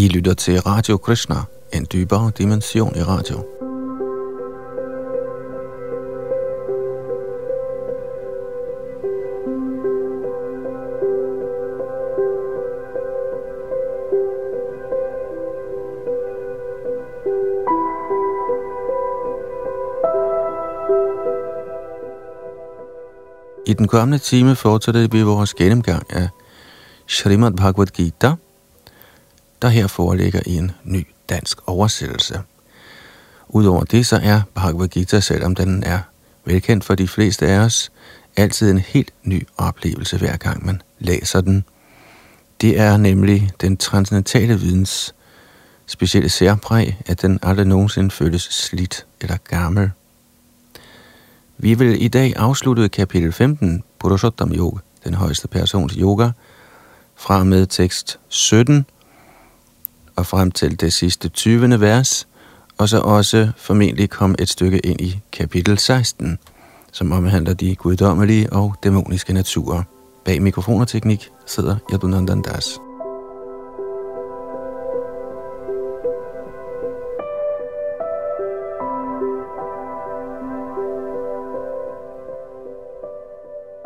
I lytter til Radio Krishna, en dybere dimension i radio. I den kommende time fortsætter vi vores gennemgang af Srimad Bhagavad Gita, der her foreligger i en ny dansk oversættelse. Udover det så er Bhagavad Gita, selvom den er velkendt for de fleste af os, altid en helt ny oplevelse hver gang man læser den. Det er nemlig den transcendentale videns specielle særpræg, at den aldrig nogensinde føles slidt eller gammel. Vi vil i dag afslutte kapitel 15, Purushottam Yoga, den højeste persons yoga, fra med tekst 17 og frem til det sidste 20. vers, og så også formentlig komme et stykke ind i kapitel 16, som omhandler de guddommelige og dæmoniske naturer. Bag mikrofon og teknik sidder Yadunandan Das.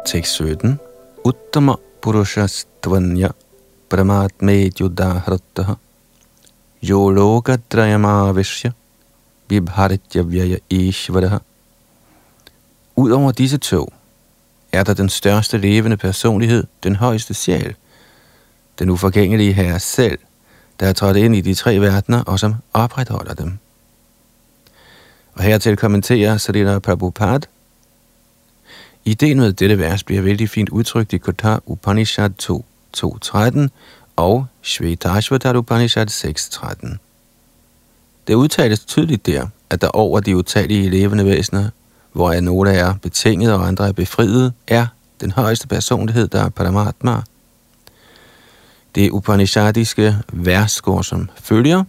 Tekst 17. Uttama purushastvanya pramatme yuddahrattaha yo lokadrayamavishya vibharitya vyaya ishvaraha. Udover disse to er der den største levende personlighed, den højeste sjæl, den uforgængelige herre selv, der er trådt ind i de tre verdener og som opretholder dem. Og hertil kommenterer Sarina Prabhupada, Ideen med dette vers bliver vældig fint udtrykt i Kota Upanishad 2, 2.13 og Shvetashvatar Upanishad 6.13. Det udtales tydeligt der, at der over de utallige levende væsener, hvor nogle er betinget og andre er befriet, er den højeste personlighed, der er Paramatma. Det upanishadiske vers går som følger.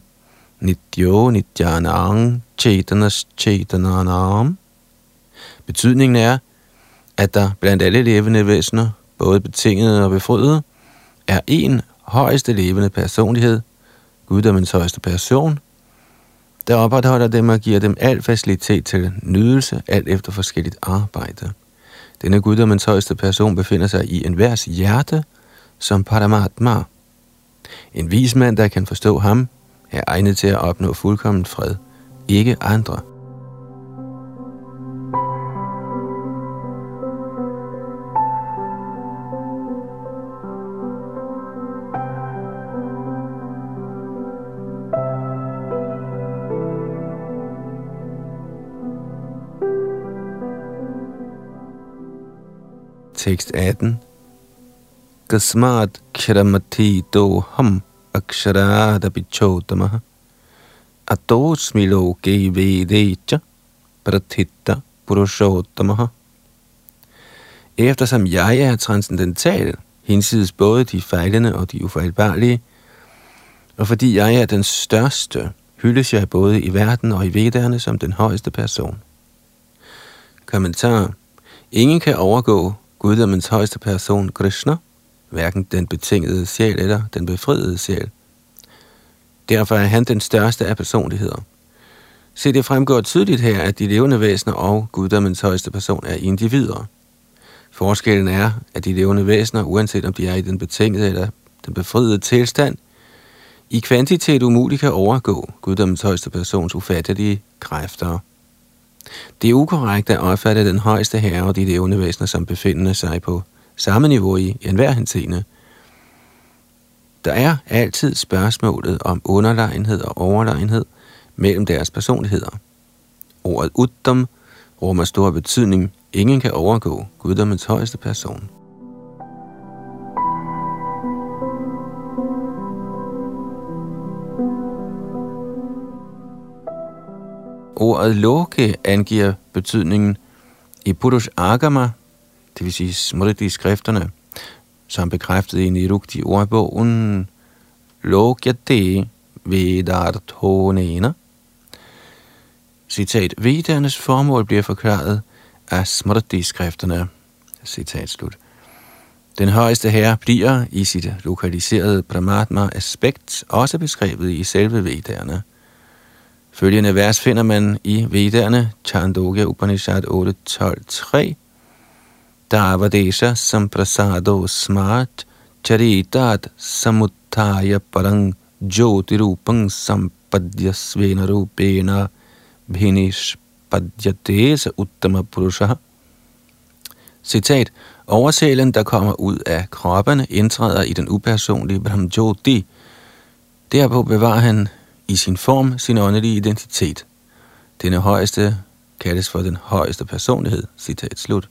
Nityo nityanang chetanas chetananam. Betydningen er, at der blandt alle levende væsener, både betingede og befriede, er en højeste levende personlighed, guddommens højeste person, der opretholder dem og giver dem al facilitet til nydelse, alt efter forskelligt arbejde. Denne guddommens højeste person befinder sig i enhvers hjerte som Paramatma. En vis mand, der kan forstå ham, er egnet til at opnå fuldkommen fred, ikke andre. Tekst 18. Kasmat kramati ham aksharada bichodamaha atosmi loke vedecha prathitta purushottamaha. Eftersom jeg er transcendental, hinsides både de fejlende og de ufejlbarlige, og fordi jeg er den største, hyldes jeg både i verden og i vedderne som den højeste person. Kommentar. Ingen kan overgå guddommens højeste person, Krishna, hverken den betingede sjæl eller den befriede sjæl. Derfor er han den største af personligheder. Se, det fremgår tydeligt her, at de levende væsener og guddommens højeste person er individer. Forskellen er, at de levende væsener, uanset om de er i den betingede eller den befriede tilstand, i kvantitet umuligt kan overgå guddommens højeste persons ufattelige kræfter. Det er ukorrekt at opfatte den højeste herre og de levende væsener som befindende sig på samme niveau i enhver henseende. Der er altid spørgsmålet om underlegenhed og overlegenhed mellem deres personligheder. Ordet uddom rummer stor betydning. Ingen kan overgå guddommens højeste person. Ordet loke angiver betydningen i Purush Agama, det vil sige smriti skrifterne, som bekræftet i Nirukti ordbogen Lokyate Vedarthonena. Citat, Vedernes formål bliver forklaret af smriti skrifterne. Citat slut. Den højeste herre bliver i sit lokaliserede Brahmatma-aspekt også beskrevet i selve Vedderne. Følgende vers finder man i Vedderne, Chandogya Upanishad 8.12.3. Davadesha samprasado smart charitat samuttaya parang jyotirupang sampadya svenarupena bhinish padhyatesa uttama purusha. Citat. Oversælen, der kommer ud af kroppen, indtræder i den upersonlige Brahmjoti. Derpå bevarer han i sin form sin åndelige identitet. Denne højeste kaldes for den højeste personlighed. Citat slut.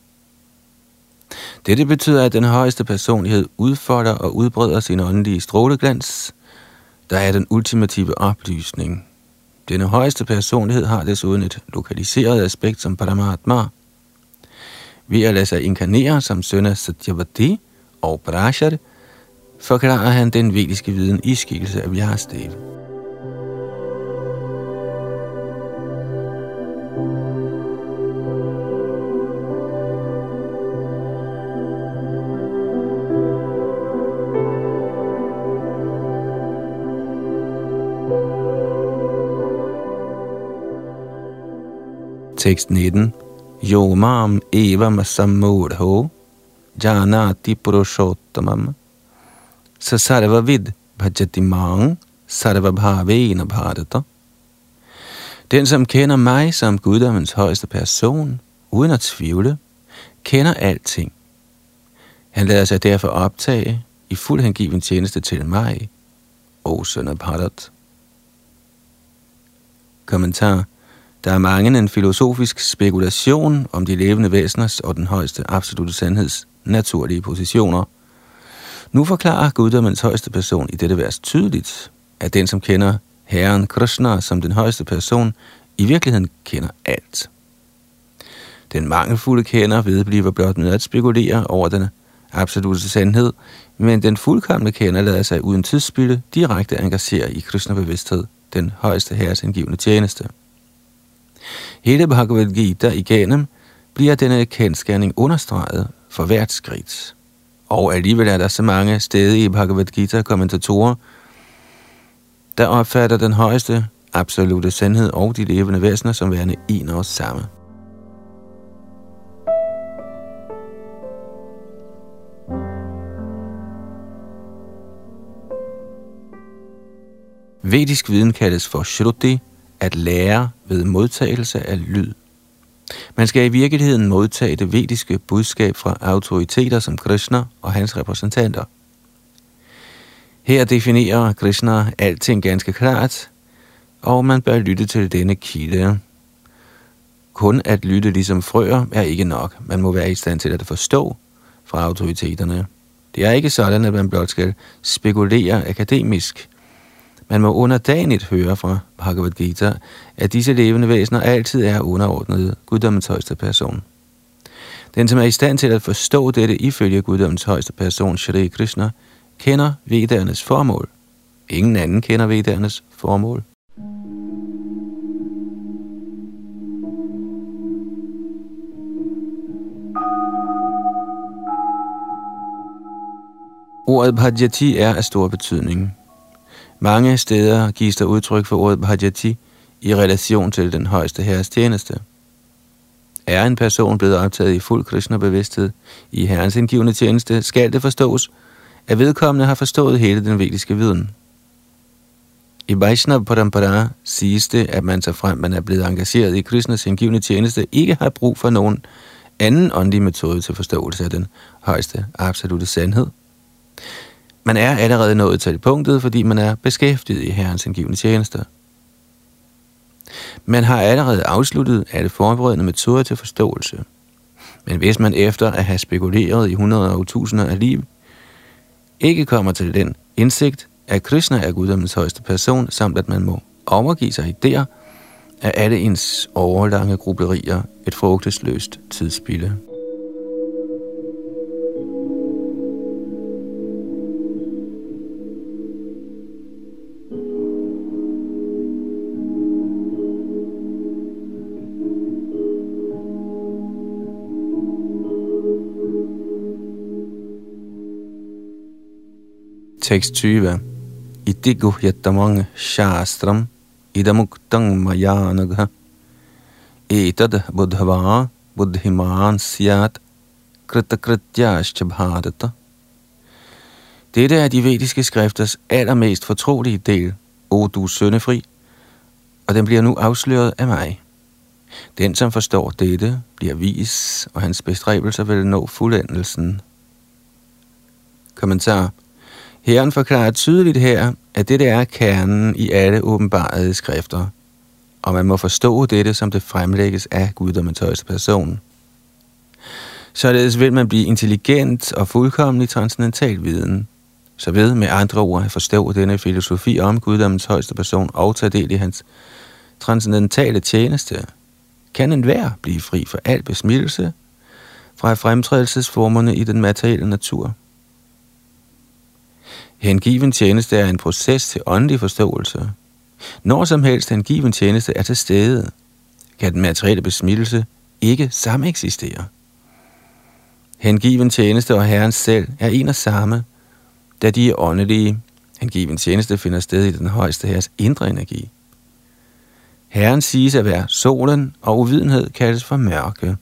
Dette betyder, at den højeste personlighed udfolder og udbreder sin åndelige stråleglans, der er den ultimative oplysning. Denne højeste personlighed har desuden et lokaliseret aspekt som Paramatma. Ved at lade sig inkarnere som søn af Satyavati og Brashad, forklarer han den vediske viden i skikkelse af Vyasdev. Tekst 19. Yo mam eva masamurho janati purushottamam sasarva vid bhajati mang sarva bhavena bharata. Den, som kender mig som guddommens højeste person, uden at tvivle, kender alting. Han lader sig derfor optage i fuld hengiven tjeneste til mig, o søn af Bharat. Kommentar der er mange en filosofisk spekulation om de levende væseners og den højeste absolute sandheds naturlige positioner. Nu forklarer guddommens højeste person i dette vers tydeligt, at den, som kender Herren Krishna som den højeste person, i virkeligheden kender alt. Den mangelfulde kender vedbliver blot med at spekulere over den absolute sandhed, men den fuldkommende kender lader sig uden tidsspilde direkte engagere i Krishna-bevidsthed, den højeste herres indgivende tjeneste. Hele Bhagavad Gita igennem bliver denne kendskærning understreget for hvert skridt. Og alligevel er der så mange steder i Bhagavad Gita-kommentatorer, der opfatter den højeste absolute sandhed og de levende væsener som værende en og samme. Vedisk viden kaldes for Shruti, at lære ved modtagelse af lyd. Man skal i virkeligheden modtage det vediske budskab fra autoriteter som Krishna og hans repræsentanter. Her definerer Krishna alting ganske klart, og man bør lytte til denne kilde. Kun at lytte ligesom frøer er ikke nok. Man må være i stand til at forstå fra autoriteterne. Det er ikke sådan, at man blot skal spekulere akademisk – man må underdanigt høre fra Bhagavad Gita, at disse levende væsener altid er underordnet guddommens højeste person. Den, som er i stand til at forstå dette ifølge guddommens højeste person, Shri Krishna, kender vedernes formål. Ingen anden kender vedernes formål. Ordet bhajati er af stor betydning. Mange steder gives der udtryk for ordet bhajati i relation til den højeste herres tjeneste. Er en person blevet optaget i fuld Krishna-bevidsthed i herrens indgivende tjeneste, skal det forstås, at vedkommende har forstået hele den vediske viden. I Vaishnav Parampara siges det, at man så frem man er blevet engageret i Krishnas indgivende tjeneste, ikke har brug for nogen anden åndelig metode til forståelse af den højeste absolute sandhed. Man er allerede nået til punktet, fordi man er beskæftiget i Herrens indgivende tjenester. Man har allerede afsluttet alle forberedende metoder til forståelse. Men hvis man efter at have spekuleret i hundrede og tusinder af liv, ikke kommer til den indsigt, at Krishna er guddommens højeste person, samt at man må overgive sig idéer, er alle ens overlange grublerier et frugtesløst tidsspilde. Tekst 20. Iti guhyatamang shastram idamuktang mayanagha etad buddhava buddhiman syat kritakrityashcha bhadata. Dette er de vediske skrifters allermest fortrolige del, o du søndefri, og den bliver nu afsløret af mig. Den, som forstår dette, bliver vis, og hans bestræbelser vil nå fuldendelsen. Kommentar Herren forklarer tydeligt her, at dette er kernen i alle åbenbarede skrifter, og man må forstå dette, som det fremlægges af guddommens højeste person. Således vil man blive intelligent og fuldkommen i transcendental viden, så ved med andre ord at forstå denne filosofi om guddommens højeste person og tage del i hans transcendentale tjeneste, kan enhver blive fri for al besmittelse fra fremtrædelsesformerne i den materielle natur. Hengiven tjeneste er en proces til åndelig forståelse. Når som helst hengiven tjeneste er til stede, kan den materielle besmittelse ikke sameksistere. Hengiven tjeneste og Herren selv er en og samme, da de er åndelige. Hengiven tjeneste finder sted i den højeste herres indre energi. Herren siges at være solen, og uvidenhed kaldes for mørke.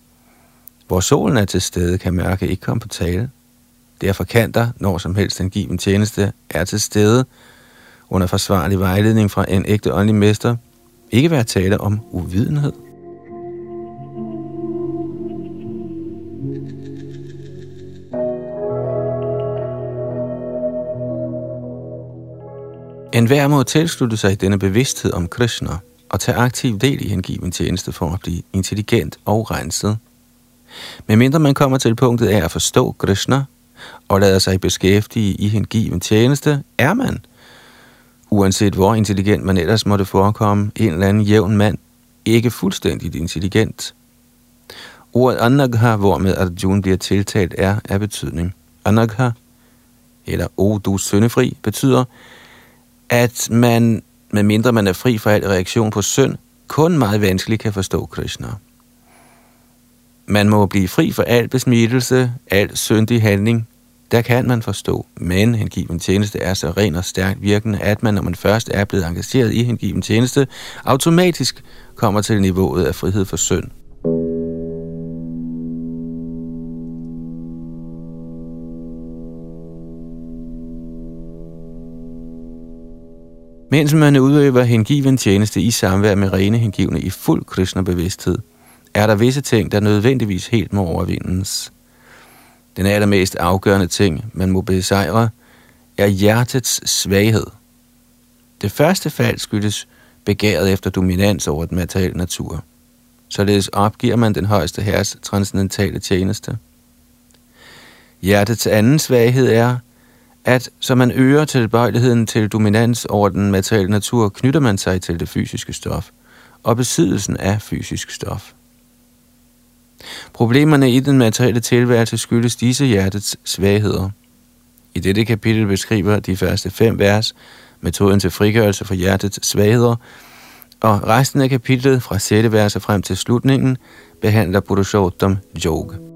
Hvor solen er til stede, kan mørke ikke komme på tale. Derfor kan der, når som helst en given tjeneste er til stede, under forsvarlig vejledning fra en ægte åndelig mester, ikke være tale om uvidenhed. En hver må tilslutte sig denne bevidsthed om Krishna og tage aktiv del i hengiven tjeneste for at blive intelligent og renset. Men mindre man kommer til punktet af at forstå Krishna og lader sig beskæftige i hengiven tjeneste, er man, uanset hvor intelligent man ellers måtte forekomme, en eller anden jævn mand, ikke fuldstændigt intelligent. Ordet anagha, hvormed Arjuna bliver tiltalt, er af betydning. Anagha, eller o du syndefri, betyder, at man, medmindre man er fri for al reaktion på synd, kun meget vanskeligt kan forstå Krishna. Man må blive fri for al besmittelse, al syndig handling, der kan man forstå, men hengiven tjeneste er så ren og stærkt virkende, at man, når man først er blevet engageret i hengiven tjeneste, automatisk kommer til niveauet af frihed for synd. Mens man udøver hengiven tjeneste i samvær med rene hengivne i fuld kristne bevidsthed, er der visse ting, der nødvendigvis helt må overvindes. Den allermest afgørende ting, man må besejre, er hjertets svaghed. Det første fald skyldes begæret efter dominans over den materielle natur. Således opgiver man den højeste herres transcendentale tjeneste. Hjertets anden svaghed er, at som man øger tilbøjeligheden til dominans over den materielle natur, knytter man sig til det fysiske stof og besiddelsen af fysisk stof. Problemerne i den materielle tilværelse skyldes disse hjertets svagheder. I dette kapitel beskriver de første fem vers metoden til frigørelse for hjertets svagheder, og resten af kapitlet fra 6. vers og frem til slutningen behandler Purushottam Yoga.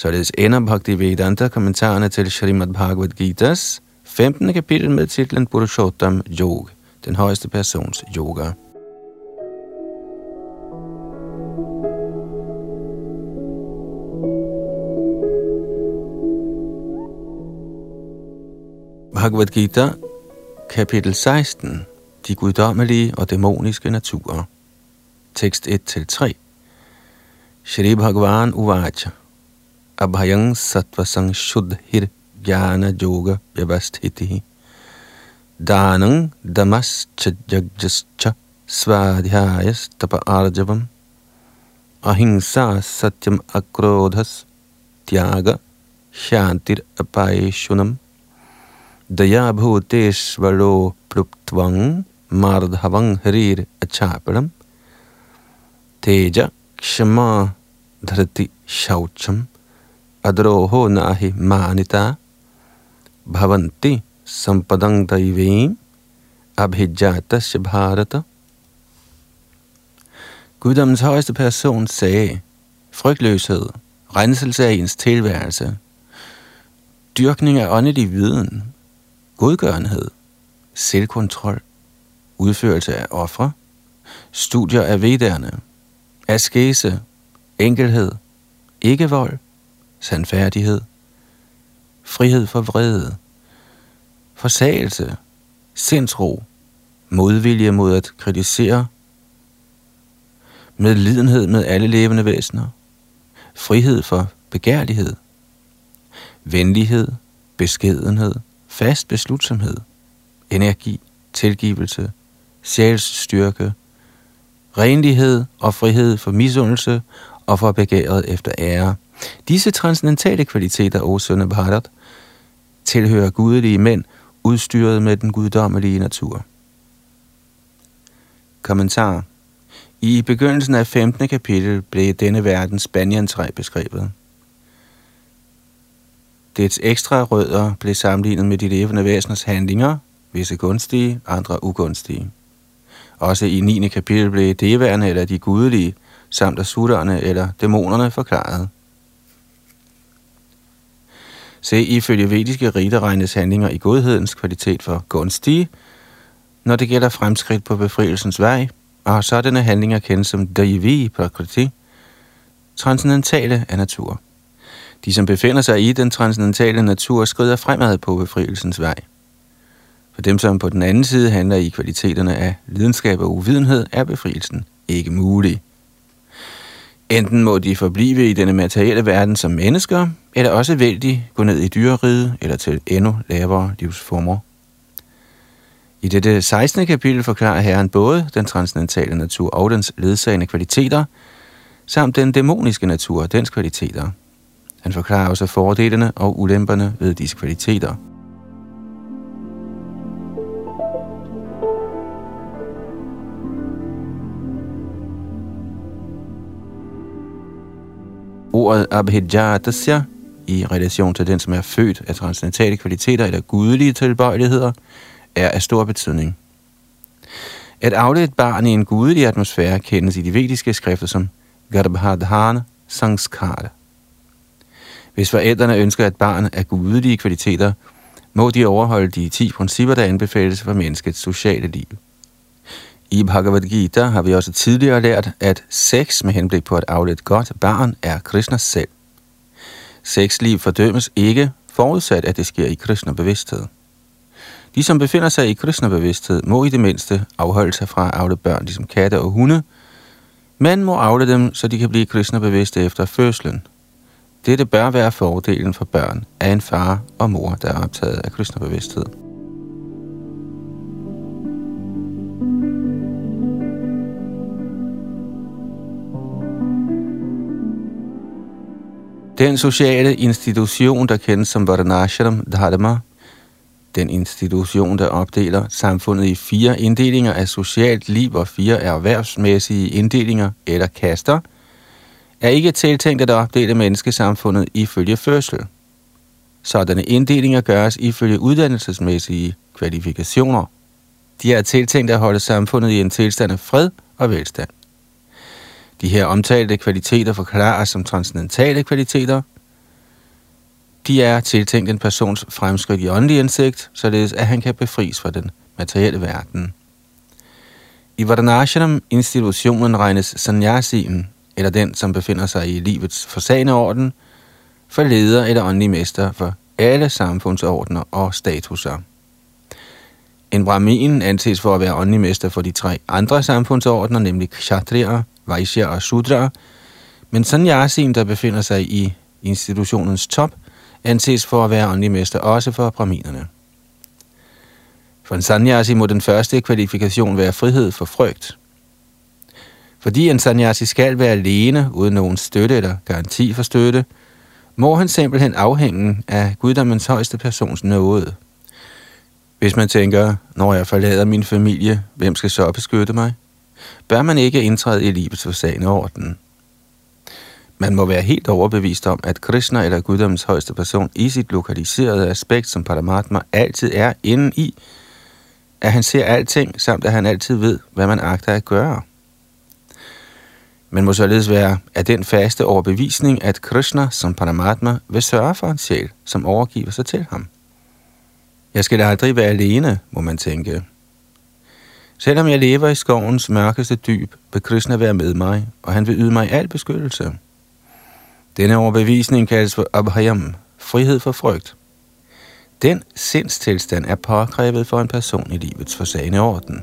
Således ender Bhaktivedanta kommentarerne til Srimad Bhagavad Gita's 15. kapitel med titlen Purushottam Yog, den højeste persons yoga. Bhagavad Gita, kapitel 16, de guddommelige og dæmoniske naturer. Tekst 1-3. Shri Bhagavan Uvacha अभयं सत्त्वसंशुद्धिर् व्यवस्थित व्यवस्थितिः दानं दमश्च स्वाध्याय स्वाध्यायस्तप आर्जवम्। अहिंसा सत्यम अक्रोधस त्याग शांतिर अपायेशुनम दयाभूतेश्वरो प्लुप्त्वं मार्धवं हरीर तेज क्षमा धरति शौचम। Adroho nahi manita bhavanti sampadang daivim abhijatasya bharata. Guddommens højeste person sagde, frygtløshed, renselse af ens tilværelse, dyrkning af åndelig viden, godgørenhed, selvkontrol, udførelse af ofre, studier af vedderne, askese, enkelhed, ikke vold, sandfærdighed, frihed for vrede, forsagelse, sindsro, modvilje mod at kritisere, medlidenhed med alle levende væsener, frihed for begærlighed, venlighed, beskedenhed, fast beslutsomhed, energi, tilgivelse, sjælsstyrke, renlighed og frihed for misundelse og for begæret efter ære. Disse transcendentale kvaliteter, o sønne Bharat, tilhører gudelige mænd, udstyret med den guddommelige natur. Kommentar I begyndelsen af 15. kapitel blev denne verdens banjantræ beskrevet. Dets ekstra rødder blev sammenlignet med de levende væseners handlinger, visse gunstige, andre ugunstige. Også i 9. kapitel blev deværende eller de gudelige, samt asurerne eller dæmonerne forklaret. Se, ifølge vediske rite regnes handlinger i godhedens kvalitet for gunstige, når det gælder fremskridt på befrielsens vej, og sådanne handlinger kendes som Daivi Prakriti, transcendentale af natur. De, som befinder sig i den transcendentale natur, skrider fremad på befrielsens vej. For dem, som på den anden side handler i kvaliteterne af lidenskab og uvidenhed, er befrielsen ikke mulig. Enten må de forblive i denne materielle verden som mennesker, eller også vil de gå ned i dyreriget eller til endnu lavere livsformer. I dette 16. kapitel forklarer Herren både den transcendentale natur og dens ledsagende kvaliteter, samt den dæmoniske natur og dens kvaliteter. Han forklarer også fordelene og ulemperne ved disse kvaliteter. Ordet abhijatasya i relation til den, som er født af transcendentale kvaliteter eller gudelige tilbøjeligheder, er af stor betydning. At afle et barn i en gudelig atmosfære kendes i de vediske skrifter som Garbhadhana Sanskara. Hvis forældrene ønsker et barn af gudelige kvaliteter, må de overholde de 10 principper, der anbefales for menneskets sociale liv. I Bhagavad Gita har vi også tidligere lært, at sex med henblik på at afle et godt barn er Krishnas selv. Sexliv fordømmes ikke, forudsat at det sker i Krishna bevidsthed. De, som befinder sig i Krishna bevidsthed, må i det mindste afholde sig fra at afle børn, ligesom katte og hunde, men må afle dem, så de kan blive Krishna bevidste efter fødslen. Dette bør være fordelen for børn af en far og mor, der er optaget af Krishna bevidsthed. Den sociale institution, der kendes som Varnashram Dharma, den institution, der opdeler samfundet i fire inddelinger af socialt liv og fire erhvervsmæssige inddelinger eller kaster, er ikke tiltænkt at opdele menneskesamfundet ifølge fødsel. Sådanne inddelinger gøres ifølge uddannelsesmæssige kvalifikationer. De er tiltænkt at holde samfundet i en tilstand af fred og velstand. De her omtalte kvaliteter forklares som transcendentale kvaliteter. De er tiltænkt en persons fremskridt i åndelig indsigt, således at han kan befries fra den materielle verden. I Vardhanashanam institutionen regnes sanyasien, eller den, som befinder sig i livets forsagende orden, for leder eller åndelig mester for alle samfundsordner og statuser. En brahmin anses for at være åndelig mester for de tre andre samfundsordner, nemlig kshatriya, Vaishya og Shudra, men sannyasin, der befinder sig i institutionens top, anses for at være åndelig mester også for brahminerne. For en sanyasi må den første kvalifikation være frihed for frygt. Fordi en sanyasi skal være alene, uden nogen støtte eller garanti for støtte, må han simpelthen afhænge af guddommens højeste persons nåde. Hvis man tænker, når jeg forlader min familie, hvem skal så beskytte mig? Bør man ikke indtræde i livets forsagende orden. Man må være helt overbevist om, at Krishna eller Guddoms højeste person i sit lokaliserede aspekt som Paramatma altid er inde i, at han ser alting, samt at han altid ved, hvad man agter at gøre. Man må således være af den faste overbevisning, at Krishna som Paramatma vil sørge for en sjæl, som overgiver sig til ham. Jeg skal aldrig være alene, må man tænke. Selvom jeg lever i skovens mørkeste dyb, vil Krishna være med mig, og han vil yde mig al beskyttelse. Denne overbevisning kaldes for abhayam, frihed for frygt. Den sindstilstand er påkrævet for en person i livets forsagende orden.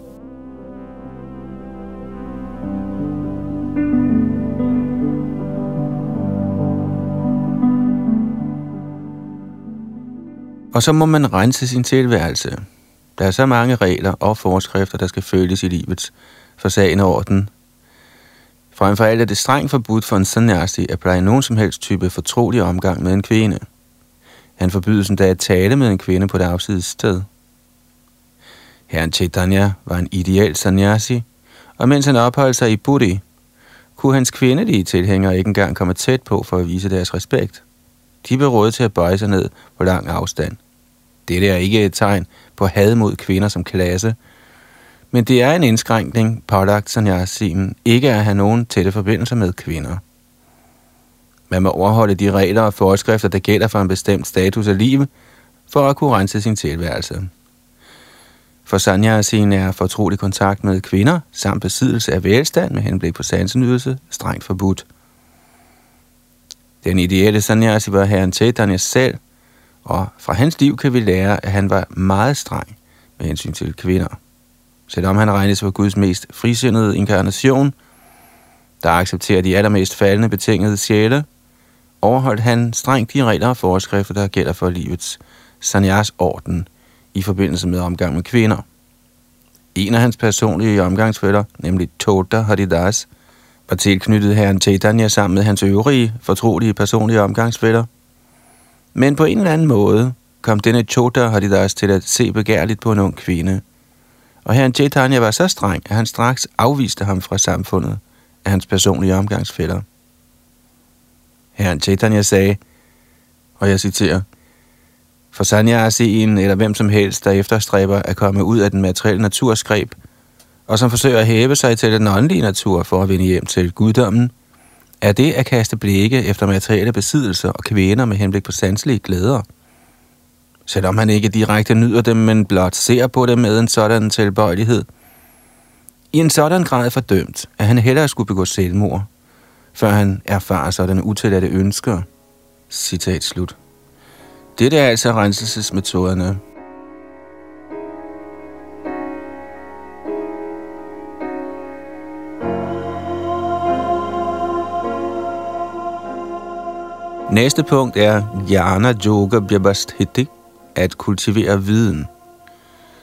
Og så må man rense sin tilværelse. Der er så mange regler og forskrifter, der skal følges i livets forsagende orden. Frem for alt er det strengt forbudt for en sannyasi at pleje nogen som helst type fortrolig omgang med en kvinde. Han forbydes endda at tale med en kvinde på det afsides sted. Herren Chaitanya var en ideal sannyasi, og mens han opholdt sig i Buri, kunne hans kvindelige tilhængere ikke engang komme tæt på for at vise deres respekt. De blev råd til at bøje sig ned på lang afstand. Dette er ikke et tegn på had mod kvinder som klasse, men det er en indskrænkning pålagt sanyasien ikke at have nogen tætte forbindelser med kvinder. Man må overholde de regler og forskrifter, der gælder for en bestemt status af livet, for at kunne rense sin tilværelse. For sanyasien er fortrolig kontakt med kvinder samt besiddelse af velstand med henblik på sansenydelse strengt forbudt. Den ideelle sanyasi var herren Chaitanya selv, og fra hans liv kan vi lære, at han var meget streng med hensyn til kvinder. Selvom han regnes for Guds mest frisindede inkarnation, der accepterer de allermest faldende betingede sjæle, overholdt han strengt de regler og forskrifter, der gælder for livets sanyas-orden i forbindelse med omgang med kvinder. En af hans personlige omgangsfælder, nemlig Tota Haridas, var tilknyttet herren Chaitanya sammen med hans øvrige fortrolige personlige omgangsfælder – men på en eller anden måde kom denne Chota Haridas til at se begærligt på en ung kvinde. Og herren Chaitanya var så streng, at han straks afviste ham fra samfundet af hans personlige omgangsfælder. Herren Chaitanya sagde, og jeg citerer, For sanyasien eller hvem som helst, der efterstræber at komme ud af den materielle naturskræb, og som forsøger at hæve sig til den åndelige natur for at vende hjem til guddommen, er det at kaste blikke efter materielle besiddelser og kvinder med henblik på sanselige glæder. Selvom han ikke direkte nyder dem, men blot ser på dem med en sådan tilbøjelighed. I en sådan grad fordømt, at han hellere skulle begå selvmord, før han erfarer sådan utilladte ønsker. Citat slut. Dette er altså renselsesmetoderne. Næste punkt er Jnana Yoga Vyavasthiti, at kultivere viden.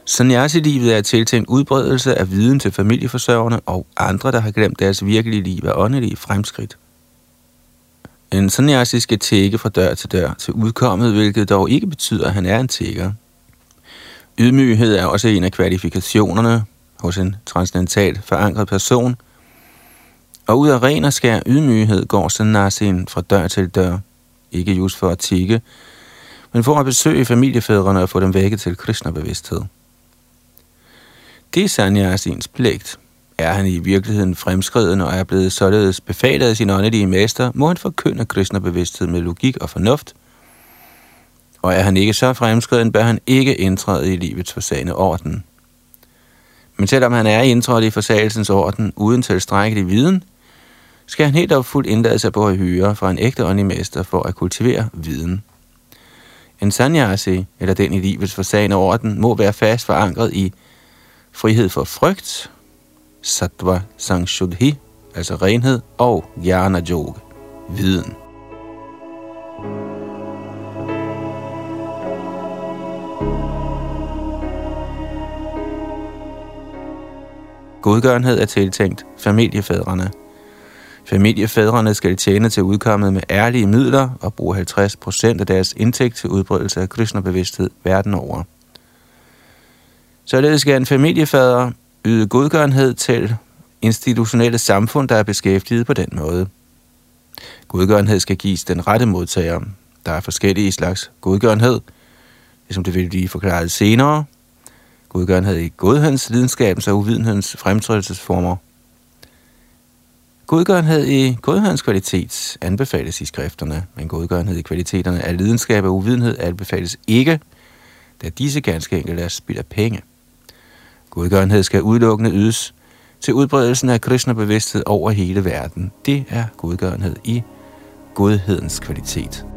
Sannyasi-livet er tiltænkt udbredelse af viden til familieforsørgerne og andre, der har glemt deres virkelige liv af åndelige fremskridt. En sannyasi skal tække fra dør til dør til udkommet, hvilket dog ikke betyder, at han er en tækker. Ydmyghed er også en af kvalifikationerne hos en transcendentalt forankret person, og ud af ren og skær ydmyghed går sannyasin fra dør til dør – ikke just for at tikke, men for at besøge familiefædrene og få dem vækket til Krishna-bevidsthed. Det er Sanyasins pligt. Er han i virkeligheden fremskreden og er blevet således befalet af sin åndelige mester, må han forkynde Krishna-bevidsthed med logik og fornuft. Og er han ikke så fremskreden, bør han ikke indtræde i livets forsagende orden. Men selvom han er indtrådt i forsagelsens orden uden tilstrækkelig viden, skal han helt opfuldt indlade sig på at hyre fra en ægte åndelig mester for at kultivere viden. En sanyasi, eller den i livets forsagende orden, må være fast forankret i frihed for frygt, sattva sangshuddhi, altså renhed, og jnana yoga, viden. Godgørenhed er tiltænkt familiefædrene – Familiefædrene skal tjene til udkommet med ærlige midler og bruge 50 procent af deres indtægt til udbredelse af Krishna-bevidsthed verden over. Således skal en familiefader yde godgørenhed til institutionelle samfund, der er beskæftiget på den måde. Godgørenhed skal gives den rette modtager. Der er forskellige slags godgørenhed, ligesom det vil blive forklaret senere. Godgørenhed i godhedens, lidenskabens og uvidenhedens fremtrædelsesformer – Godgørenhed i godhedens kvalitet anbefales i skrifterne, men godgørenhed i kvaliteterne af lidenskab og uvidenhed anbefales ikke, da disse ganske enkelt er spild af penge. Godgørenhed skal udelukkende ydes til udbredelsen af Krishna-bevidsthed over hele verden. Det er godgørenhed i godhedens kvalitet.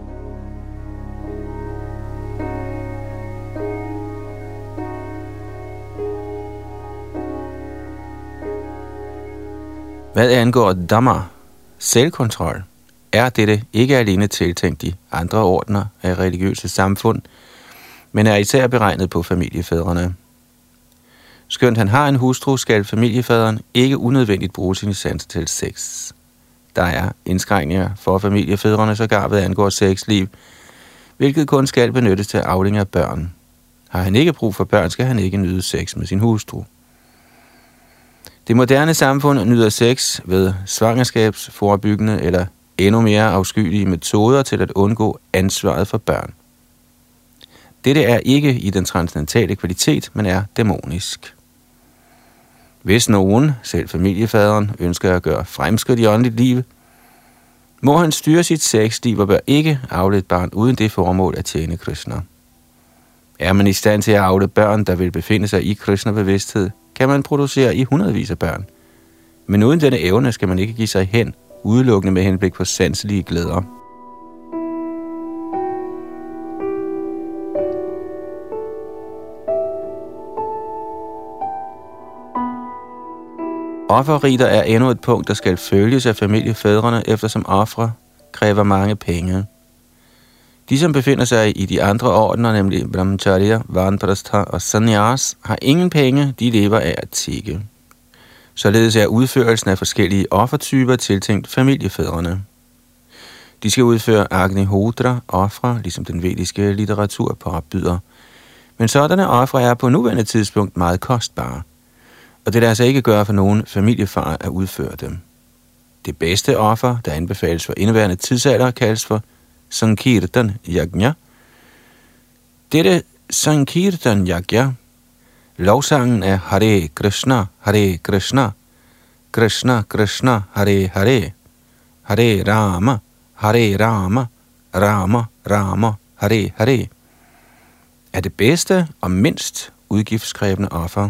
Hvad angår Dhamma, selvkontrol, er dette ikke alene tiltænkt de andre ordner af religiøse samfund, men er især beregnet på familiefædrene. Skønt han har en hustru, skal familiefaderen ikke unødvendigt bruge sin sans til sex. Der er indskrænkninger for familiefædrene, sågar ved angår sexliv, hvilket kun skal benyttes til afling af børn. Har han ikke brug for børn, skal han ikke nyde sex med sin hustru. Det moderne samfund nyder sex ved svangerskabsforebyggende eller endnu mere afskyelige metoder til at undgå ansvaret for børn. Dette er ikke i den transcendentale kvalitet, men er dæmonisk. Hvis nogen, selv familiefaderen, ønsker at gøre fremskridt i åndeligt liv, må han styre sit sexliv og bør ikke afle et barn uden det formål at tjene Krishna. Er man i stand til at afle børn, der vil befinde sig i Krishna-bevidsthed, kan man producere i hundredvis af børn. Men uden denne evne skal man ikke give sig hen, udelukkende med henblik på sanselige glæder. Offerriter er endnu et punkt, der skal følges af familiefædrene, eftersom ofre kræver mange penge. De, som befinder sig i de andre ordener, nemlig Brahmacharya, Vanprastha og Sanyas, har ingen penge, de lever af at tikke. Således er udførelsen af forskellige offertyper tiltænkt familiefædrene. De skal udføre Agnihotra, ofre, ligesom den vediske litteratur påbyder. Men sådanne ofre er på nuværende tidspunkt meget kostbare, og det lader sig ikke gøre for nogen familiefar at udføre dem. Det bedste offer, der anbefales for indeværende tidsalder, kaldes for Sankirtan Yajna. Dette Sankirtan Yajna, lovsangen af Hare Krishna, Hare Krishna, Krishna Krishna, Hare Hare, Hare Rama, Hare Rama, Rama Rama, Hare Hare, er det bedste og mindst udgiftskrævende offer.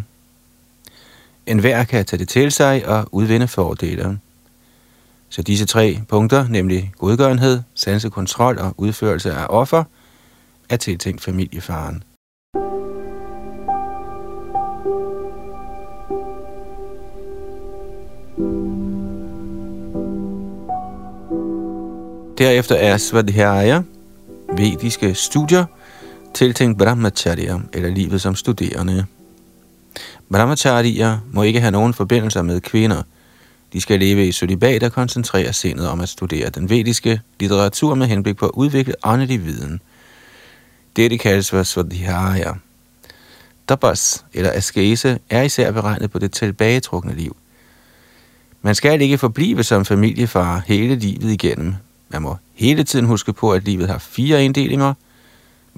En hver kan tage det til sig og udvinde fordelene. Så disse tre punkter, nemlig godgørenhed, sansekontrol og udførelse af offer, er tiltænkt familiefaren. Derefter er Svadhyaya, vediske studier, tiltænkt Brahmacharya, eller livet som studerende. Brahmacharya må ikke have nogen forbindelser med kvinder – de skal leve i solibat og koncentrere sindet om at studere den vediske litteratur med henblik på at udvikle åndelig viden. Dette kaldes for svadhyaya. Tapas, eller askese, er især beregnet på det tilbagetrukne liv. Man skal ikke forblive som familiefar hele livet igennem. Man må hele tiden huske på, at livet har fire inddelinger.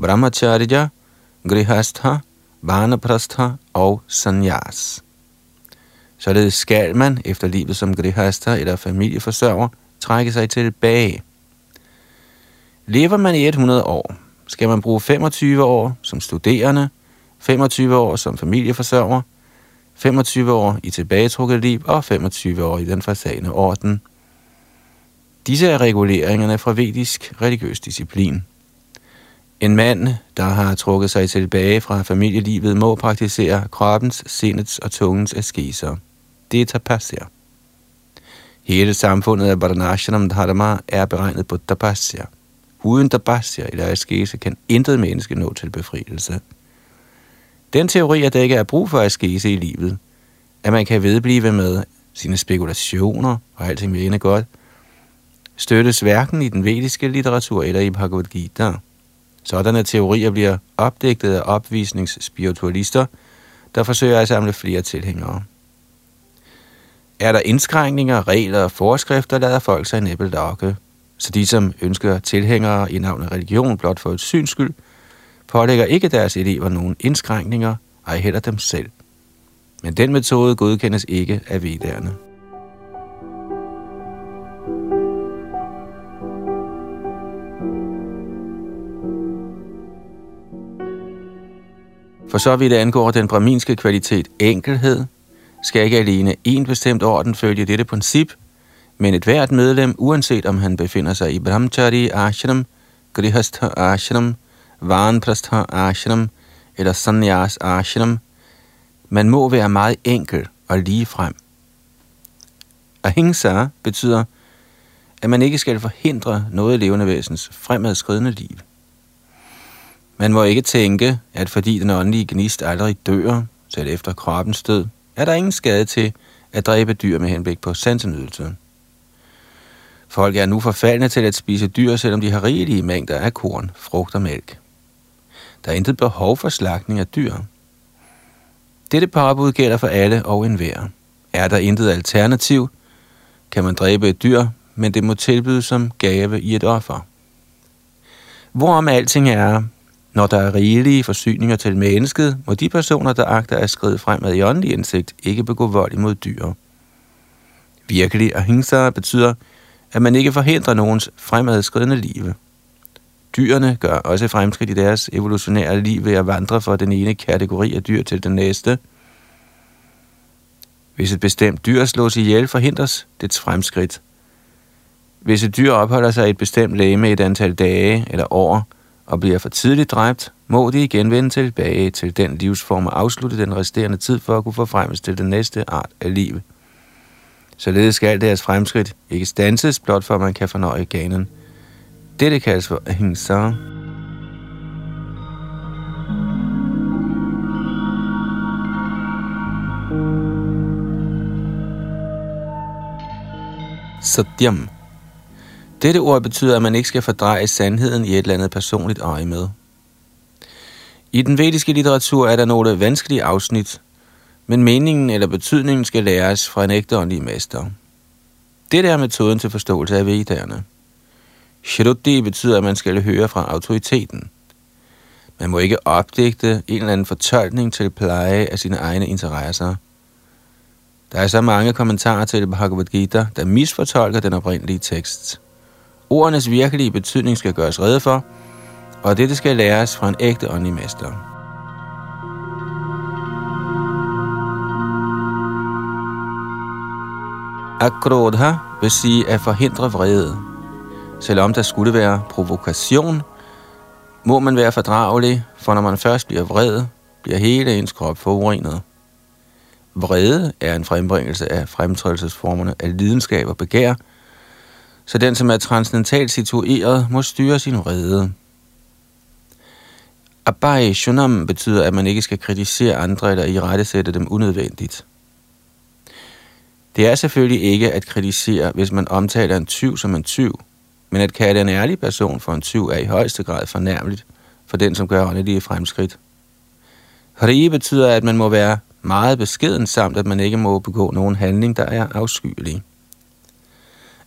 Brahmacharya, Grihastha, Vanaprastha og Sanyas. Således skal man, efter livet som grihasta eller familieforsørger, trække sig tilbage. Lever man i 100 år, skal man bruge 25 år som studerende, 25 år som familieforsørger, 25 år i tilbagetrukket liv og 25 år i den fasane orden. Disse er reguleringerne fra vedisk religiøs disciplin. En mand, der har trukket sig tilbage fra familielivet, må praktisere kroppens, sindets og tungens askeser det er tapasya. Hele samfundet af Varnashanam Dharma er beregnet på tapasya. Uden tapasya eller askese kan intet menneske nå til befrielse. Den teori, at der ikke er brug for askese i livet, at man kan vedblive med sine spekulationer og alting vil ende godt, støttes hverken i den vediske litteratur eller i Bhagavad Gita. Sådanne teorier bliver opdægtet af opvisningsspiritualister, der forsøger at samle flere tilhængere er der indskrænkninger, regler og forskrifter, lader folk sig næppe lokke. Så de, som ønsker tilhængere i af religion blot for et syns skyld, pålægger ikke deres elever nogen indskrænkninger, ej heller dem selv. Men den metode godkendes ikke af vedderne. For så vidt angår den braminske kvalitet enkelhed, skal ikke alene en bestemt orden følge dette princip, men et hvert medlem, uanset om han befinder sig i Brahmachari ashram, Grihastha ashram, Vanprastha ashram eller Sanyas ashram, man må være meget enkel og lige frem. Ahimsa betyder, at man ikke skal forhindre noget levende væsens fremadskridende liv. Man må ikke tænke, at fordi den åndelige gnist aldrig dør, selv efter kroppens død, er der ingen skade til at dræbe dyr med henblik på sansenydelse. Folk er nu forfaldne til at spise dyr, selvom de har rigelige mængder af korn, frugt og mælk. Der er intet behov for slagtning af dyr. Dette parabud gælder for alle og enhver. Er der intet alternativ, kan man dræbe et dyr, men det må tilbydes som gave i et offer. Hvorom alting er, når der er rigelige forsyninger til mennesket, må de personer, der agter at skride fremad i åndelig indsigt, ikke begå vold imod dyr. Virkelig ahimsa betyder, at man ikke forhindrer nogens fremadskridende liv. Dyrene gør også fremskridt i deres evolutionære liv ved at vandre fra den ene kategori af dyr til den næste. Hvis et bestemt dyr slås ihjel, forhindres dets fremskridt. Hvis et dyr opholder sig i et bestemt læge et antal dage eller år og bliver for tidligt dræbt, må de igen vende tilbage til den livsform og afslutte den resterende tid for at kunne forfremmes til den næste art af liv. Således skal deres fremskridt ikke stanses, blot for at man kan fornøje ganen. Dette kaldes for ahimsa. Satyam. Dette ord betyder, at man ikke skal fordreje sandheden i et eller andet personligt øje med. I den vediske litteratur er der nogle vanskelige afsnit, men meningen eller betydningen skal læres fra en ægte åndelig mester. Dette er metoden til forståelse af vedderne. Shruti betyder, at man skal høre fra autoriteten. Man må ikke opdigte en eller anden fortolkning til pleje af sine egne interesser. Der er så mange kommentarer til Bhagavad Gita, der misfortolker den oprindelige tekst. Ordenes virkelige betydning skal gøres rede for, og dette skal læres fra en ægte åndelig mester. Akrodha vil sige at forhindre vrede. Selvom der skulle være provokation, må man være fordragelig, for når man først bliver vred, bliver hele ens krop forurenet. Vrede er en frembringelse af fremtrædelsesformerne af lidenskab og begær, så den, som er transcendentalt situeret, må styre sin vrede. Abai Shunam betyder, at man ikke skal kritisere andre eller i rette sætte dem unødvendigt. Det er selvfølgelig ikke at kritisere, hvis man omtaler en tyv som en tyv, men at kalde en ærlig person for en tyv er i højeste grad fornærmeligt for den, som gør åndelige fremskridt. Hari betyder, at man må være meget beskeden, samt at man ikke må begå nogen handling, der er afskyelig.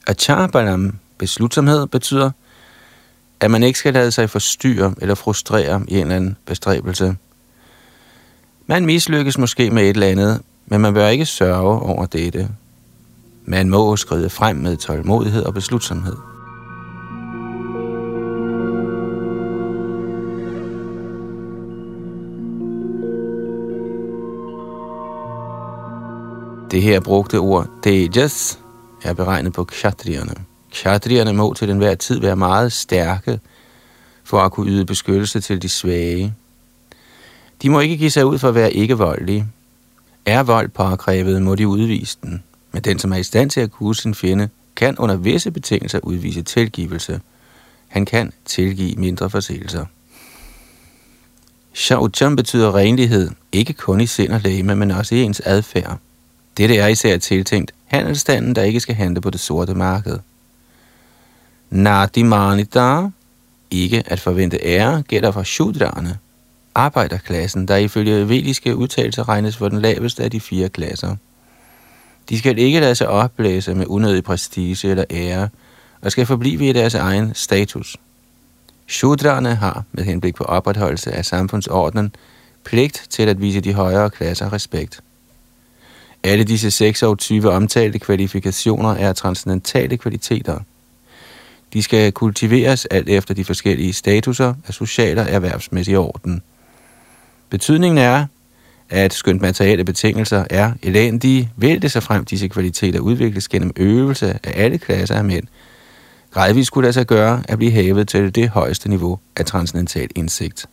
Acharbalam, beslutsomhed, betyder, at man ikke skal lade sig forstyrre eller frustrere i en eller anden bestræbelse. Man mislykkes måske med et eller andet, men man bør ikke sørge over dette. Man må skride frem med tålmodighed og beslutsomhed. Det her brugte ord, det er just er beregnet på kshatrierne. Kshatrierne må til enhver tid være meget stærke for at kunne yde beskyttelse til de svage. De må ikke give sig ud for at være ikke-voldelige, er vold påkrævet, må de udvise den. Men den, som er i stand til at kunne sin fjende, kan under visse betingelser udvise tilgivelse. Han kan tilgive mindre forseelser. Shaucham betyder renlighed, ikke kun i sind og læme, men også i ens adfærd. Dette er især tiltænkt handelsstanden, der ikke skal handle på det sorte marked. Nadi Manita, ikke at forvente ære, gælder for shudrarne, arbejderklassen, der ifølge vediske udtalelser regnes for den laveste af de fire klasser. De skal ikke lade sig opblæse med unødig prestige eller ære, og skal forblive i deres egen status. Shudrarne har, med henblik på opretholdelse af samfundsordenen, pligt til at vise de højere klasser respekt. Alle disse 26 omtalte kvalifikationer er transcendentale kvaliteter. De skal kultiveres alt efter de forskellige statuser af social og erhvervsmæssig orden – Betydningen er, at skønt materielle betingelser er elendige, vil det sig frem disse kvaliteter udvikles gennem øvelse af alle klasser af mænd. Gradvist skulle det sig gøre at blive hævet til det højeste niveau af transcendental indsigt.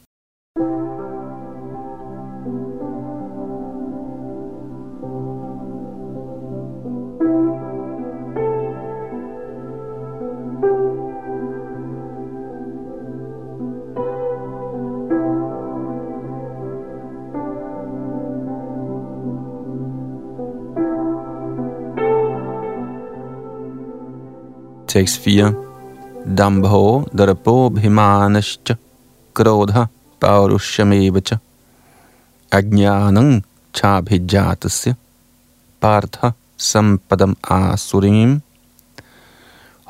Tekst 4. Dambho darpo bhimanascha krodha paurushamevacha ajnanang chabhijatasya partha sampadam asurim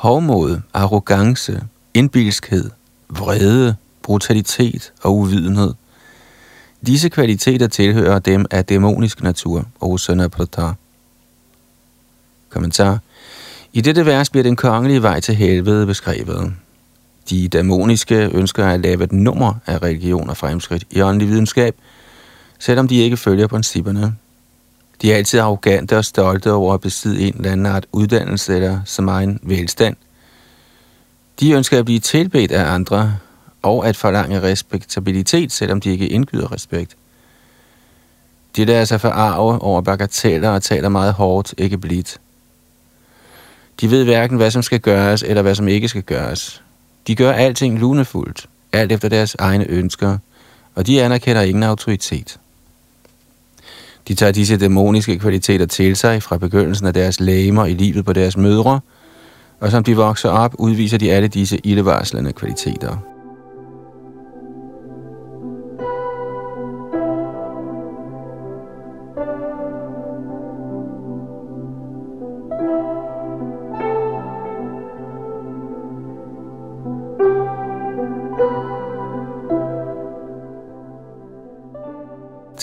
Hovmod, arrogance, indbilskhed, vrede, brutalitet og uvidenhed. Disse kvaliteter tilhører dem af dæmonisk natur, og Sønder. Kommentar. I dette vers bliver den kongelige vej til helvede beskrevet. De dæmoniske ønsker at lave et nummer af religion og fremskridt i åndelig videnskab, selvom de ikke følger principperne. De er altid arrogante og stolte over at besidde en eller anden art uddannelse eller som egen velstand. De ønsker at blive tilbedt af andre og at forlange respektabilitet, selvom de ikke indgyder respekt. De lader sig forarve over bagateller og taler meget hårdt, ikke blidt. De ved hverken, hvad som skal gøres, eller hvad som ikke skal gøres. De gør alting lunefuldt, alt efter deres egne ønsker, og de anerkender ingen autoritet. De tager disse dæmoniske kvaliteter til sig fra begyndelsen af deres læmer i livet på deres mødre, og som de vokser op, udviser de alle disse ildevarslende kvaliteter.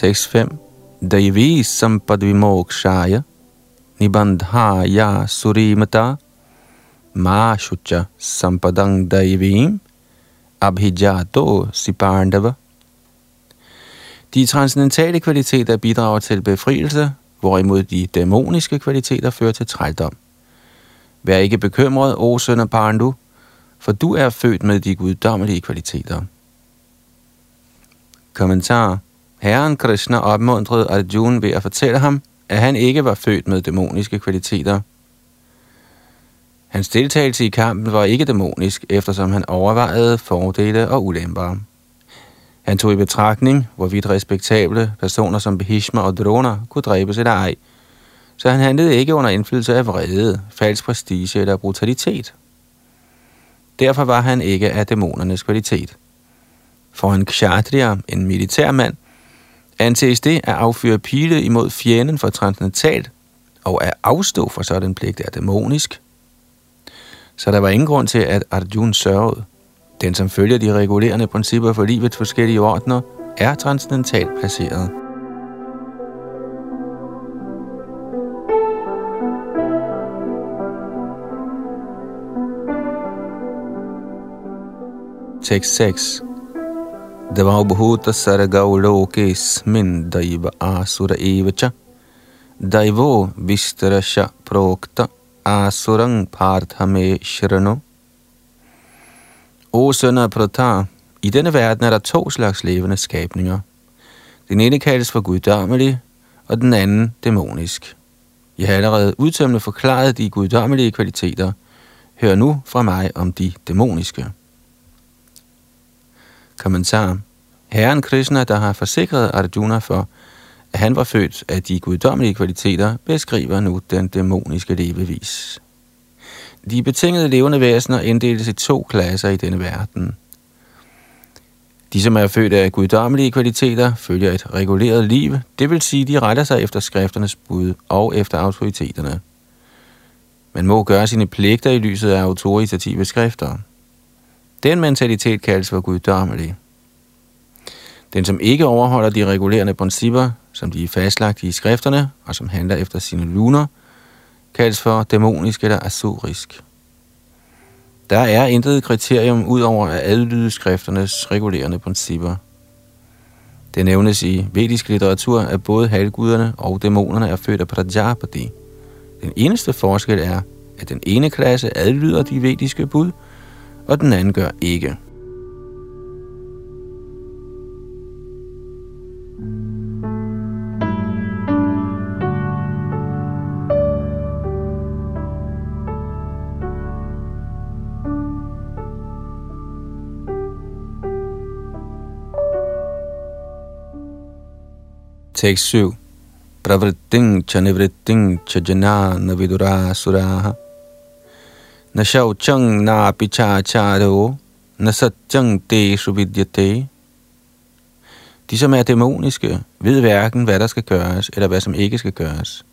Tekst 5. Devi sampadvimokshaya nibandhaya surimata ma shucha sampadang daivim abhijato sipandava. De transcendentale kvaliteter bidrager til befrielse, hvorimod de dæmoniske kvaliteter fører til trældom. Vær ikke bekymret, o søn af Pandu, for du er født med de guddommelige kvaliteter. Kommentar Herren Krishna opmuntrede Arjuna ved at fortælle ham, at han ikke var født med dæmoniske kvaliteter. Hans deltagelse i kampen var ikke dæmonisk, eftersom han overvejede fordele og ulemper. Han tog i betragtning, hvorvidt respektable personer som Bhishma og Drona kunne dræbes eller ej, så han handlede ikke under indflydelse af vrede, falsk prestige eller brutalitet. Derfor var han ikke af dæmonernes kvalitet. For en kshatriya, en militærmand, anses det at affyre pile imod fjenden for transcendentalt, og at afstå for sådan pligt er dæmonisk. Så der var ingen grund til, at Arjun sørgede. Den, som følger de regulerende principper for livets forskellige ordner, er transcendentalt placeret. Tekst 6 Devabhuta sargau lokesmin daiva asura evacha Daivo vistarasha prokta asurang parthame shrano O søn af Pratar, i denne verden er der to slags levende skabninger. Den ene kaldes for guddommelig, og den anden dæmonisk. Jeg har allerede udtømmende forklaret de guddommelige kvaliteter. Hør nu fra mig om de dæmoniske. Kommentar. Herren Krishna, der har forsikret Arjuna for, at han var født af de guddommelige kvaliteter, beskriver nu den dæmoniske levevis. De betingede levende væsener inddeles i to klasser i denne verden. De, som er født af guddommelige kvaliteter, følger et reguleret liv, det vil sige, de retter sig efter skrifternes bud og efter autoriteterne. Man må gøre sine pligter i lyset af autoritative skrifter. Den mentalitet kaldes for guddommelig. Den, som ikke overholder de regulerende principper, som de er fastlagt i skrifterne, og som handler efter sine luner, kaldes for dæmonisk eller asurisk. Der er intet kriterium ud over at adlyde skrifternes regulerende principper. Det nævnes i vedisk litteratur, at både halvguderne og dæmonerne er født af Prajapati. Den eneste forskel er, at den ene klasse adlyder de vediske bud, og den anden gør ikke. Tekst 7. Pravritting cha nivritting cha janana vidura suraha. Na chang na pichacharo, na satyang te suvidyate. De, som er dæmoniske, ved hverken, hvad der skal gøres, eller hvad som ikke skal gøres.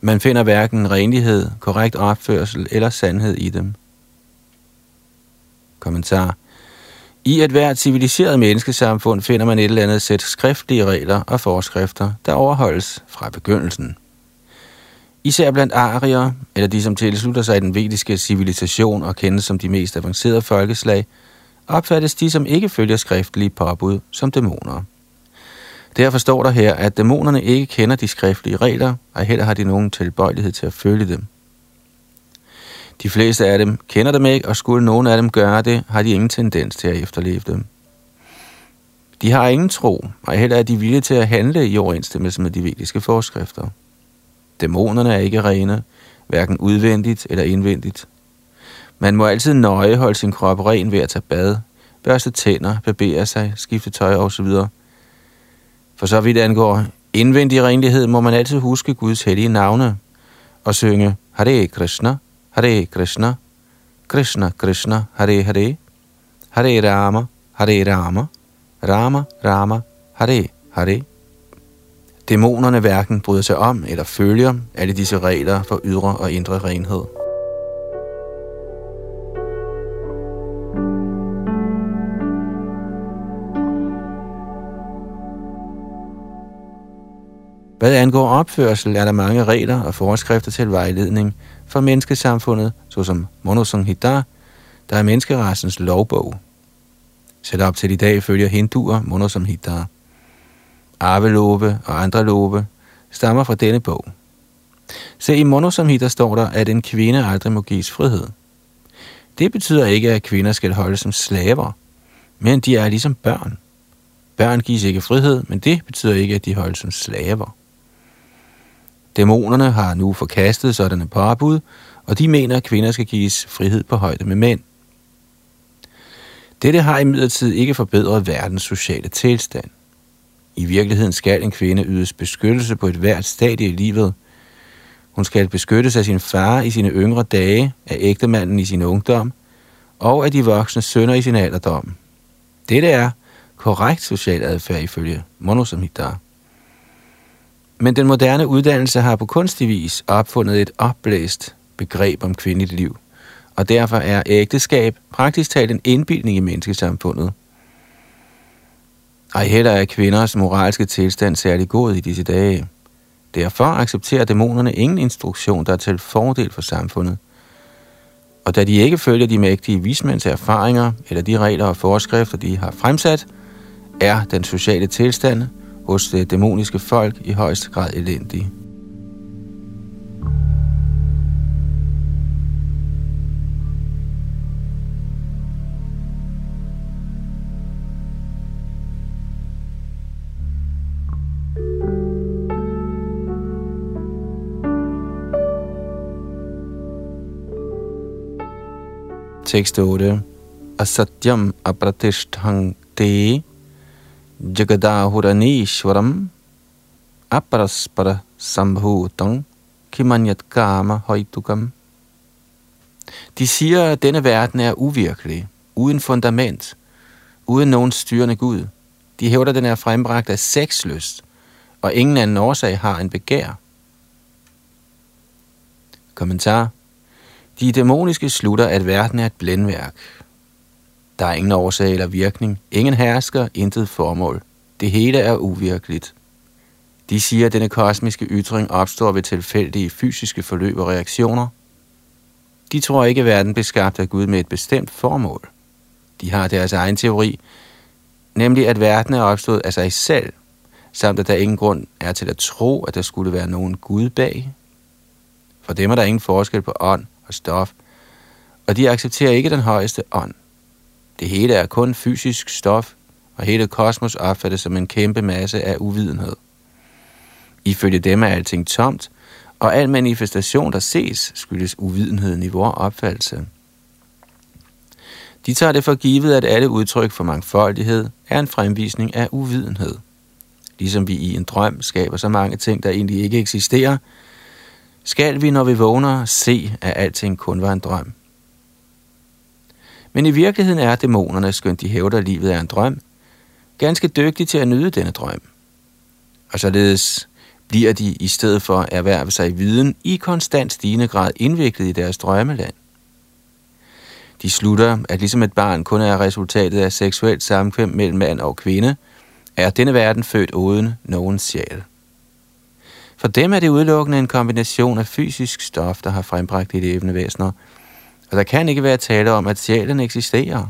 Man finder hverken renlighed, korrekt opførsel eller sandhed i dem. Kommentar. I et hvert civiliseret menneskesamfund finder man et eller andet sæt skriftlige regler og forskrifter, der overholdes fra begyndelsen. Især blandt arier, eller de som tilslutter sig den vediske civilisation og kendes som de mest avancerede folkeslag, opfattes de, som ikke følger skriftlige påbud, som dæmoner. Derfor står der her, at dæmonerne ikke kender de skriftlige regler, og heller har de nogen tilbøjelighed til at følge dem. De fleste af dem kender dem ikke, og skulle nogen af dem gøre det, har de ingen tendens til at efterleve dem. De har ingen tro, og heller er de villige til at handle i overensstemmelse med de vediske forskrifter. Dæmonerne er ikke rene, hverken udvendigt eller indvendigt. Man må altid nøje holde sin krop ren ved at tage bad, børste tænder, barbere sig, skifte tøj osv. For så vidt angår indvendig renlighed, må man altid huske Guds hellige navne og synge Hare Krishna, Hare Krishna, Krishna Krishna, Hare Hare, Hare Rama, Hare Rama, Rama Rama, Hare Hare. Dæmonerne hverken bryder sig om eller følger alle disse regler for ydre og indre renhed. Hvad angår opførsel, er der mange regler og forskrifter til vejledning for menneskesamfundet, såsom Monosanghita, der er menneskerassens lovbog. Selv op til i dag følger hinduer Monosamhita. Arvelove og andre love stammer fra denne bog. Se, i Monosamhita står der, at en kvinde aldrig må gives frihed. Det betyder ikke, at kvinder skal holdes som slaver, men de er ligesom børn. Børn gives ikke frihed, men det betyder ikke, at de holdes som slaver. Dæmonerne har nu forkastet sådanne påbud, og de mener, at kvinder skal gives frihed på højde med mænd. Dette har imidlertid ikke forbedret verdens sociale tilstand. I virkeligheden skal en kvinde ydes beskyttelse på et hvert stadie i livet. Hun skal beskyttes af sin far i sine yngre dage, af ægtemanden i sin ungdom, og af de voksne sønner i sin alderdom. Dette er korrekt social adfærd ifølge Monosamhita. Men den moderne uddannelse har på kunstig vis opfundet et opblæst begreb om kvindeligt liv, og derfor er ægteskab praktisk talt en indbildning i menneskesamfundet. Ej heller er kvinders moralske tilstand særlig god i disse dage. Derfor accepterer dæmonerne ingen instruktion, der er til fordel for samfundet. Og da de ikke følger de mægtige vismænds erfaringer eller de regler og forskrifter, de har fremsat, er den sociale tilstand hos det dæmoniske folk i højeste grad elendig. Tekst 8. Asatyam apratishthang te Jagadahuranishwaram Aparaspara sambhutam Kimanyat Kama Højtukam. De siger, at denne verden er uvirkelig, uden fundament, uden nogen styrende Gud. De hævder, at den er frembragt af sexlyst, og ingen anden årsag har en begær. Kommentar. De dæmoniske slutter, at verden er et blændværk, der er ingen årsag eller virkning, ingen hersker, intet formål. Det hele er uvirkeligt. De siger, at denne kosmiske ytring opstår ved tilfældige fysiske forløb og reaktioner. De tror ikke, at verden blev skabt af Gud med et bestemt formål. De har deres egen teori, nemlig at verden er opstået af sig selv, samt at der ingen grund er til at tro, at der skulle være nogen Gud bag. For dem er der ingen forskel på ånd og stof, og de accepterer ikke den højeste ånd. Det hele er kun fysisk stof, og hele kosmos opfattes som en kæmpe masse af uvidenhed. Ifølge dem er alting tomt, og al manifestation, der ses, skyldes uvidenheden i vores opfattelse. De tager det for givet, at alle udtryk for mangfoldighed er en fremvisning af uvidenhed. Ligesom vi i en drøm skaber så mange ting, der egentlig ikke eksisterer, skal vi, når vi vågner, se, at alting kun var en drøm. Men i virkeligheden er dæmonerne, skønt de hævder, at livet er en drøm, ganske dygtige til at nyde denne drøm. Og således bliver de i stedet for at erhverve sig viden i konstant stigende grad indviklet i deres drømmeland. De slutter, at ligesom et barn kun er resultatet af seksuelt samkvem mellem mand og kvinde, er denne verden født uden nogen sjæl. For dem er det udelukkende en kombination af fysisk stof, der har frembragt de levende væsener, og der kan ikke være tale om, at sjælen eksisterer.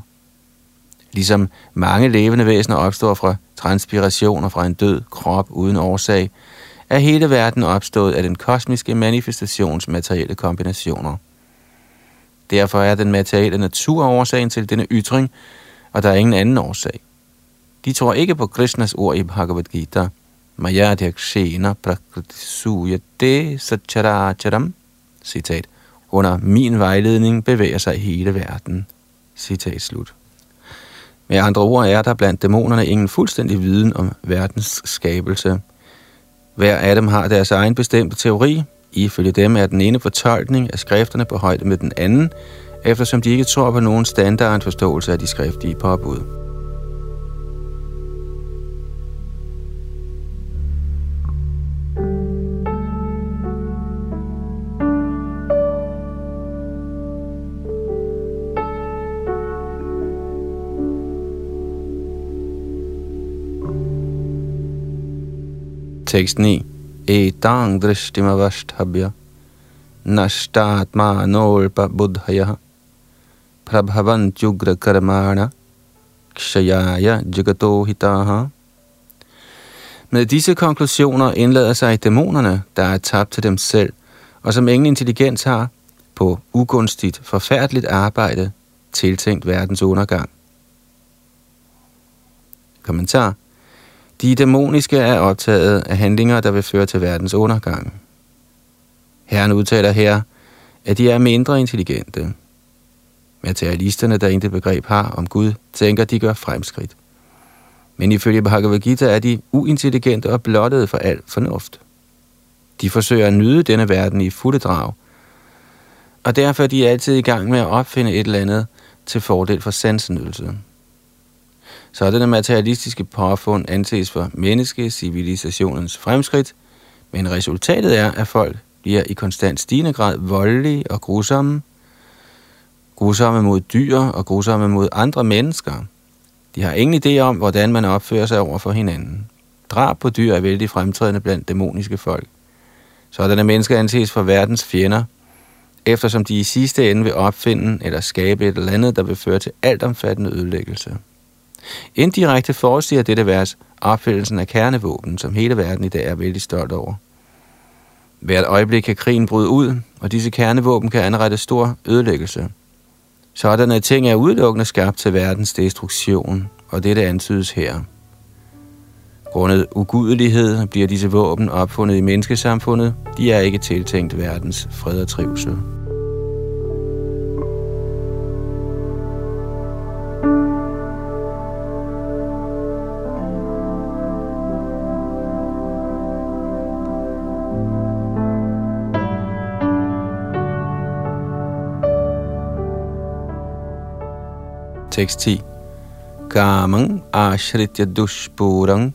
Ligesom mange levende væsener opstår fra transpirationer fra en død krop uden årsag, er hele verden opstået af den kosmiske manifestations materielle kombinationer. Derfor er den materielle natur årsagen til denne ytring, og der er ingen anden årsag. De tror ikke på Krishnas ord i Bhagavad Gita. Maya Dyakshena Prakritisuyate Satcharacharam. Citat. Under min vejledning bevæger sig hele verden. Citat slut. Med andre ord er der blandt dæmonerne ingen fuldstændig viden om verdens skabelse. Hver af dem har deres egen bestemte teori. Ifølge dem er den ene fortolkning af skrifterne på højde med den anden, eftersom de ikke tror på nogen standardforståelse af de skriftlige påbud. Tekst 9. Etang drishtimavashtabhya nashtatma nolpa buddhaya prabhavantyugra karmana kshayaya jagatohitaha. Med disse konklusioner indlader sig dæmonerne, der er tabt til dem selv, og som ingen intelligens har, på ugunstigt, forfærdeligt arbejde, tiltænkt verdens undergang. Kommentar de dæmoniske er optaget af handlinger, der vil føre til verdens undergang. Herren udtaler her, at de er mindre intelligente. Materialisterne, der intet begreb har om Gud, tænker, de gør fremskridt. Men ifølge Bhagavad Gita er de uintelligente og blottede for al fornuft. De forsøger at nyde denne verden i fulde drag, og derfor er de altid i gang med at opfinde et eller andet til fordel for sansenydelse. Sådanne materialistiske påfund anses for menneskecivilisationens fremskridt, men resultatet er, at folk bliver i konstant stigende grad voldelige og grusomme, grusomme mod dyr og grusomme mod andre mennesker. De har ingen idé om, hvordan man opfører sig over for hinanden. Drab på dyr er vældig fremtrædende blandt dæmoniske folk. Sådanne mennesker anses for verdens fjender, eftersom de i sidste ende vil opfinde eller skabe et eller andet, der vil føre til altomfattende ødelæggelse. Indirekte forudsiger dette vers opfældelsen af kernevåben, som hele verden i dag er vældig stolt over. Hvert øjeblik kan krigen bryde ud, og disse kernevåben kan anrette stor ødelæggelse. Sådanne ting er udelukkende skabt til verdens destruktion, og dette antydes her. Grundet ugudelighed bliver disse våben opfundet i menneskesamfundet. De er ikke tiltænkt verdens fred og trivsel. Tekst 10. Kamang ashritya dushpurang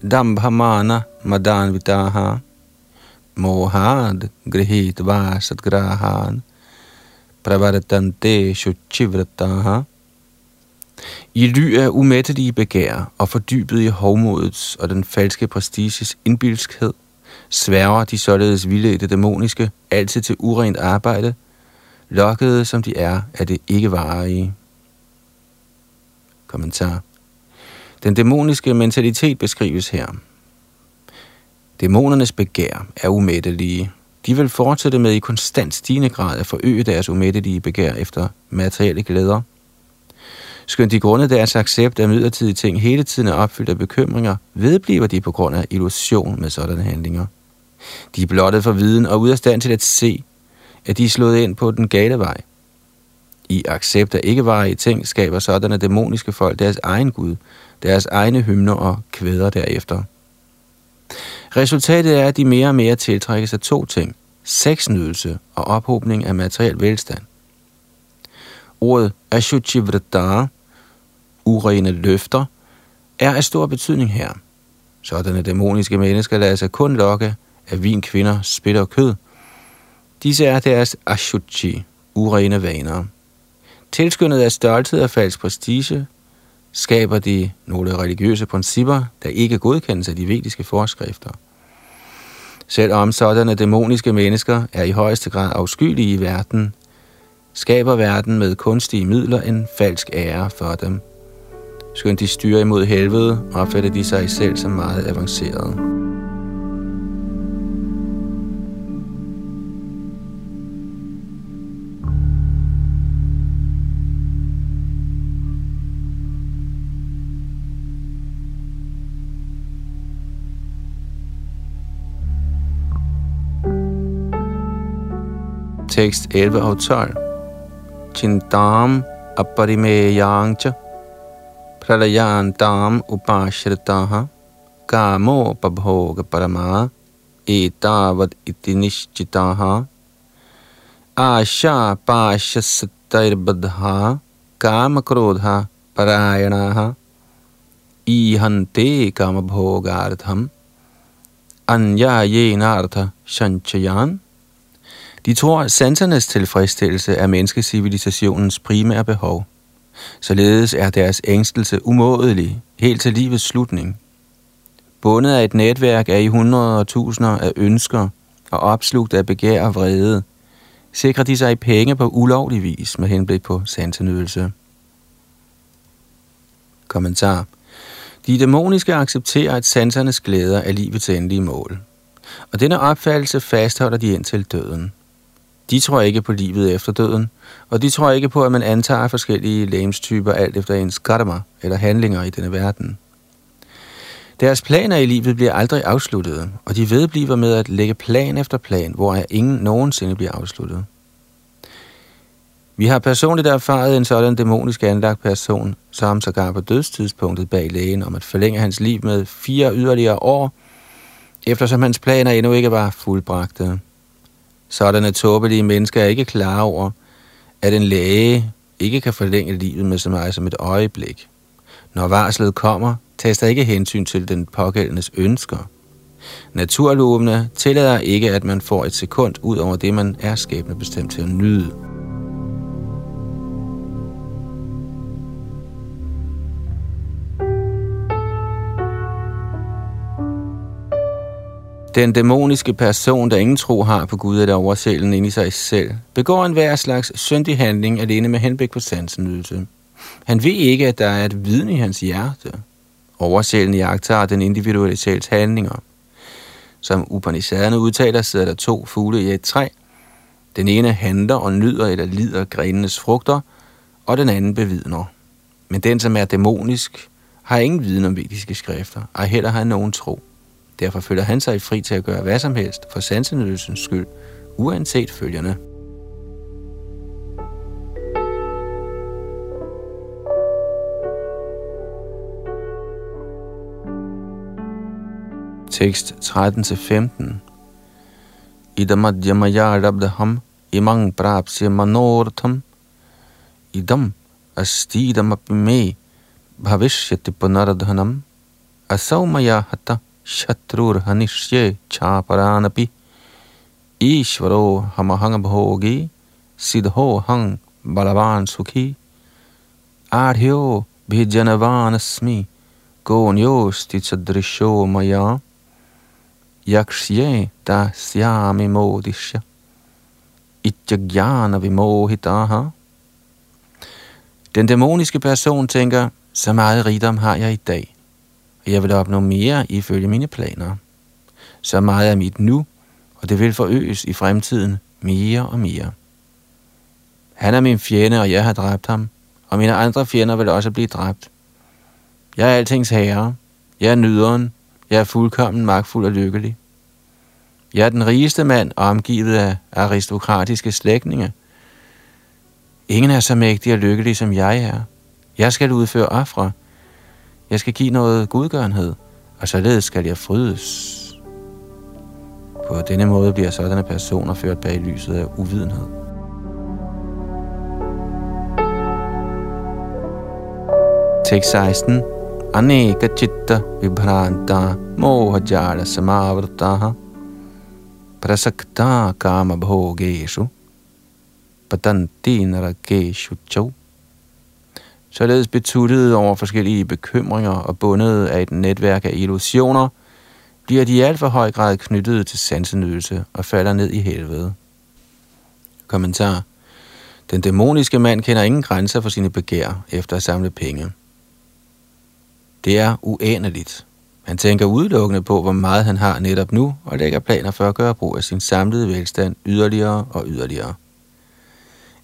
dambhamana madanvitaha mohad grihit vasatgrahan pravartante shuchivrataha i ly af umættelige begær og fordybet i hovmodets og den falske prestiges indbilskhed, sværger de således vildledte dæmoniske altid til urent arbejde, lokkede som de er af det ikke varige. Kommentar. Den dæmoniske mentalitet beskrives her. Dæmonernes begær er umættelige. De vil fortsætte med i konstant stigende grad at forøge deres umættelige begær efter materielle glæder. Skønt de grunde deres accept af midlertidige ting hele tiden er opfyldt af bekymringer, vedbliver de på grund af illusion med sådanne handlinger. De er blottet for viden og ud af stand til at se, at de er slået ind på den gale vej. I accept af ikke i ting skaber sådanne dæmoniske folk deres egen Gud, deres egne hymner og kvæder derefter. Resultatet er, at de mere og mere tiltrækkes af to ting. Sexnydelse og ophobning af materiel velstand. Ordet Ashuchivrata, urene løfter, er af stor betydning her. Sådanne dæmoniske mennesker lader sig kun lokke af vin, kvinder, spil og kød. Disse er deres ashuchi, urene vaner. Tilskyndet af stolthed og falsk prestige, skaber de nogle religiøse principper, der ikke godkendes af de vediske forskrifter. Selvom sådanne dæmoniske mennesker er i højeste grad afskyelige i verden, skaber verden med kunstige midler en falsk ære for dem. Skønt de styrer imod helvede, opfatter de sig selv som meget avancerede. tekst 11 og 12. Chintam aparimeyanch pralayantam upashritaha kamo pabhog parama etavad iti nishchitaha आशा पाशस्तैर्बद्धा कामक्रोधा परायणाः ईहन्ते कामभोगार्थम् अन्यायेनार्थसञ्चयान् De tror, at sansernes tilfredsstillelse er menneskecivilisationens primære behov. Således er deres ængstelse umådelig, helt til livets slutning. Bundet af et netværk af i hundreder og tusinder af ønsker og opslugt af begær og vrede, sikrer de sig penge på ulovlig vis med henblik på sansenydelse. Kommentar. De dæmoniske accepterer, at sansernes glæder er livets endelige mål. Og denne opfattelse fastholder de indtil døden. De tror ikke på livet efter døden, og de tror ikke på, at man antager forskellige lægemstyper alt efter ens karma eller handlinger i denne verden. Deres planer i livet bliver aldrig afsluttet, og de vedbliver med at lægge plan efter plan, hvor ingen nogensinde bliver afsluttet. Vi har personligt erfaret en sådan dæmonisk anlagt person, som sågar på dødstidspunktet bag lægen om at forlænge hans liv med fire yderligere år, eftersom hans planer endnu ikke var fuldbragte. Sådanne tåbelige mennesker er ikke klar over, at en læge ikke kan forlænge livet med så meget som et øjeblik. Når varslet kommer, tages der ikke hensyn til den pågældendes ønsker. Naturlovene tillader ikke, at man får et sekund ud over det, man er skæbnebestemt til at nyde. Den dæmoniske person, der ingen tro har på Gud eller oversælen inde i sig selv, begår en hver slags syndig handling alene med henblik på sansenydelse. Han ved ikke, at der er et viden i hans hjerte. Oversjælen jagter den individuelle sjæls handlinger. Som Upanishaderne udtaler, sidder der to fugle i et træ. Den ene handler og nyder eller lider grenenes frugter, og den anden bevidner. Men den, som er dæmonisk, har ingen viden om vediske skrifter, og heller har nogen tro. Derfor føler han sig fri til at gøre hvad som helst for sansenydelsens skyld, uanset følgerne. Tekst 13-15 Idam adhyamaya imang prapsya manortham idam astidam apime bhavishyati punaradhanam asaumaya hata शत्रुर्हनिष्ये छापरानपि। ईश्वरो हमहंग भोगी सिद्धो हंग बलवान सुखी। आढ़्यो भिजनवानस्मि कोन्योस्ति सदृशो मया। यक्ष्ये तस्यामि मोदिष्य इत्यज्ञान vimohitaha. Den dæmoniske person tænker, Så meget rigdom har jeg i dag, og jeg vil opnå mere ifølge mine planer. Så meget er mit nu, og det vil forøges i fremtiden mere og mere. Han er min fjende, og jeg har dræbt ham, og mine andre fjender vil også blive dræbt. Jeg er altings herre, jeg er nyderen, jeg er fuldkommen magtfuld og lykkelig. Jeg er den rigeste mand, omgivet af aristokratiske slægtninge. Ingen er så mægtig og lykkelig, som jeg er. Jeg skal udføre ofre. Jeg skal give noget godgørenhed, og således skal jeg frydes. På denne måde bliver sådanne personer ført bag lyset af uvidenhed. Tekst 16. Aneka chitta vibhranta mohajala samavrtaha prasakta kama bhogeshu patanti narakeshu chau. Således betuttet over forskellige bekymringer og bundet af et netværk af illusioner, bliver de i alt for høj grad knyttet til sansenydelse og falder ned i helvede. Kommentar. Den dæmoniske mand kender ingen grænser for sine begær efter at samle penge. Det er uendeligt. Han tænker udelukkende på, hvor meget han har netop nu, og lægger planer for at gøre brug af sin samlede velstand yderligere og yderligere.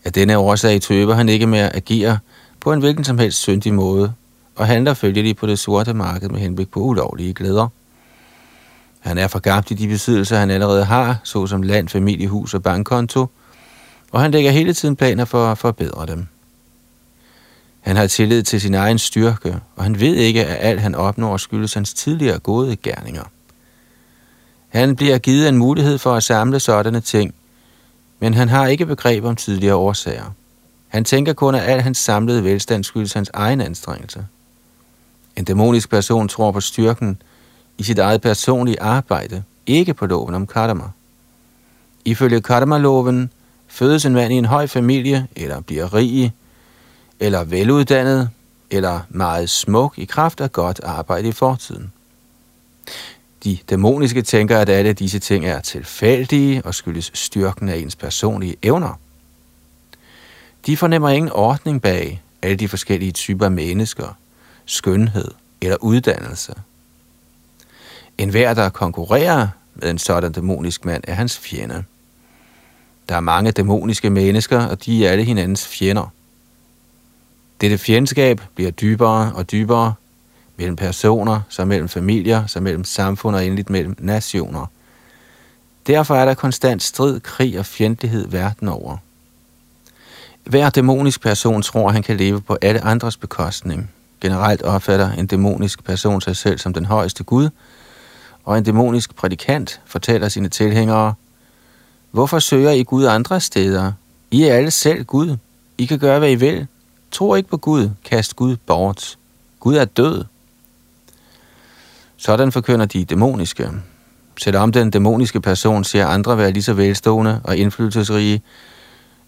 Af denne årsag tøver han ikke med at agere på en hvilken som helst syndig måde, og handler følgelig på det sorte marked med henblik på ulovlige glæder. Han er forgabt i de besiddelser, han allerede har, såsom land, familie, hus og bankkonto, og han lægger hele tiden planer for at forbedre dem. Han har tillid til sin egen styrke, og han ved ikke, at alt han opnår skyldes hans tidligere gode gerninger. Han bliver givet en mulighed for at samle sådanne ting, men han har ikke begreb om tidligere årsager. Han tænker kun, at al hans samlede velstand skyldes hans egen anstrengelse. En dæmonisk person tror på styrken i sit eget personlige arbejde, ikke på loven om karma. Ifølge karma-loven fødes en mand i en høj familie, eller bliver rig, eller veluddannet, eller meget smuk i kraft af godt arbejde i fortiden. De dæmoniske tænker, at alle disse ting er tilfældige og skyldes styrken af ens personlige evner. De fornemmer ingen ordning bag alle de forskellige typer mennesker, skønhed eller uddannelse. En hver, der konkurrerer med en sådan dæmonisk mand, er hans fjende. Der er mange dæmoniske mennesker, og de er alle hinandens fjender. Dette fjendskab bliver dybere og dybere mellem personer, så mellem familier, så mellem samfund og endeligt mellem nationer. Derfor er der konstant strid, krig og fjendtlighed verden over. Hver dæmonisk person tror, at han kan leve på alle andres bekostning. Generelt opfatter en dæmonisk person sig selv som den højeste Gud, og en dæmonisk prædikant fortæller sine tilhængere, Hvorfor søger I Gud andre steder? I er alle selv Gud. I kan gøre, hvad I vil. Tro ikke på Gud. Kast Gud bort. Gud er død. Sådan forkynder de dæmoniske. Selvom den dæmoniske person ser andre være lige så velstående og indflydelsesrige,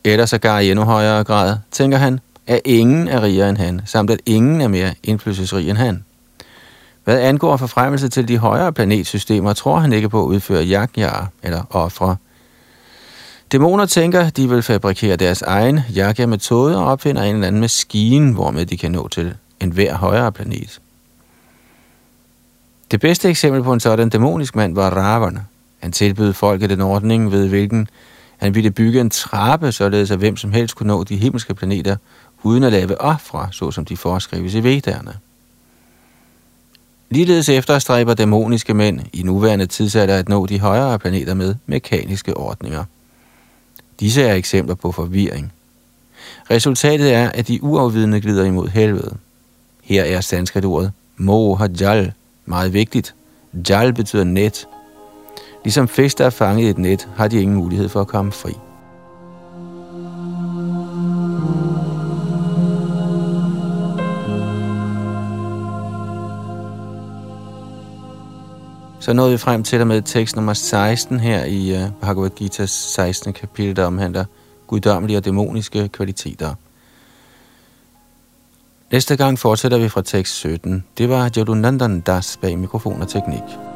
eller sågar i endnu højere grad, tænker han, at ingen er rigere end han, samt at ingen er mere indflydelsesrig end han. Hvad angår forfremmelse til de højere planetsystemer, tror han ikke på at udføre jagtjager eller ofre. Dæmoner tænker, de vil fabrikere deres egen jagtjar-metode og opfinder en eller anden maskine, hvormed de kan nå til en hver højere planet. Det bedste eksempel på en sådan dæmonisk mand var Ravana. Han tilbød folket den ordning, ved hvilken han ville bygge en trappe, således at hvem som helst kunne nå de himmelske planeter, uden at lave ofre, såsom de foreskrives i Vedderne. Ligeledes efterstræber dæmoniske mænd i nuværende tidsalder at nå de højere planeter med mekaniske ordninger. Disse er eksempler på forvirring. Resultatet er, at de uafvidende glider imod helvede. Her er sanskritordet mohajal meget vigtigt. Jal betyder net. Ligesom fisk, der er fanget i et net, har de ingen mulighed for at komme fri. Så nåede vi frem til med tekst nummer 16 her i uh, Bhagavad Gita's 16. kapitel, der omhandler guddommelige og dæmoniske kvaliteter. Næste gang fortsætter vi fra tekst 17. Det var Jodunandan Das bag mikrofon og teknik.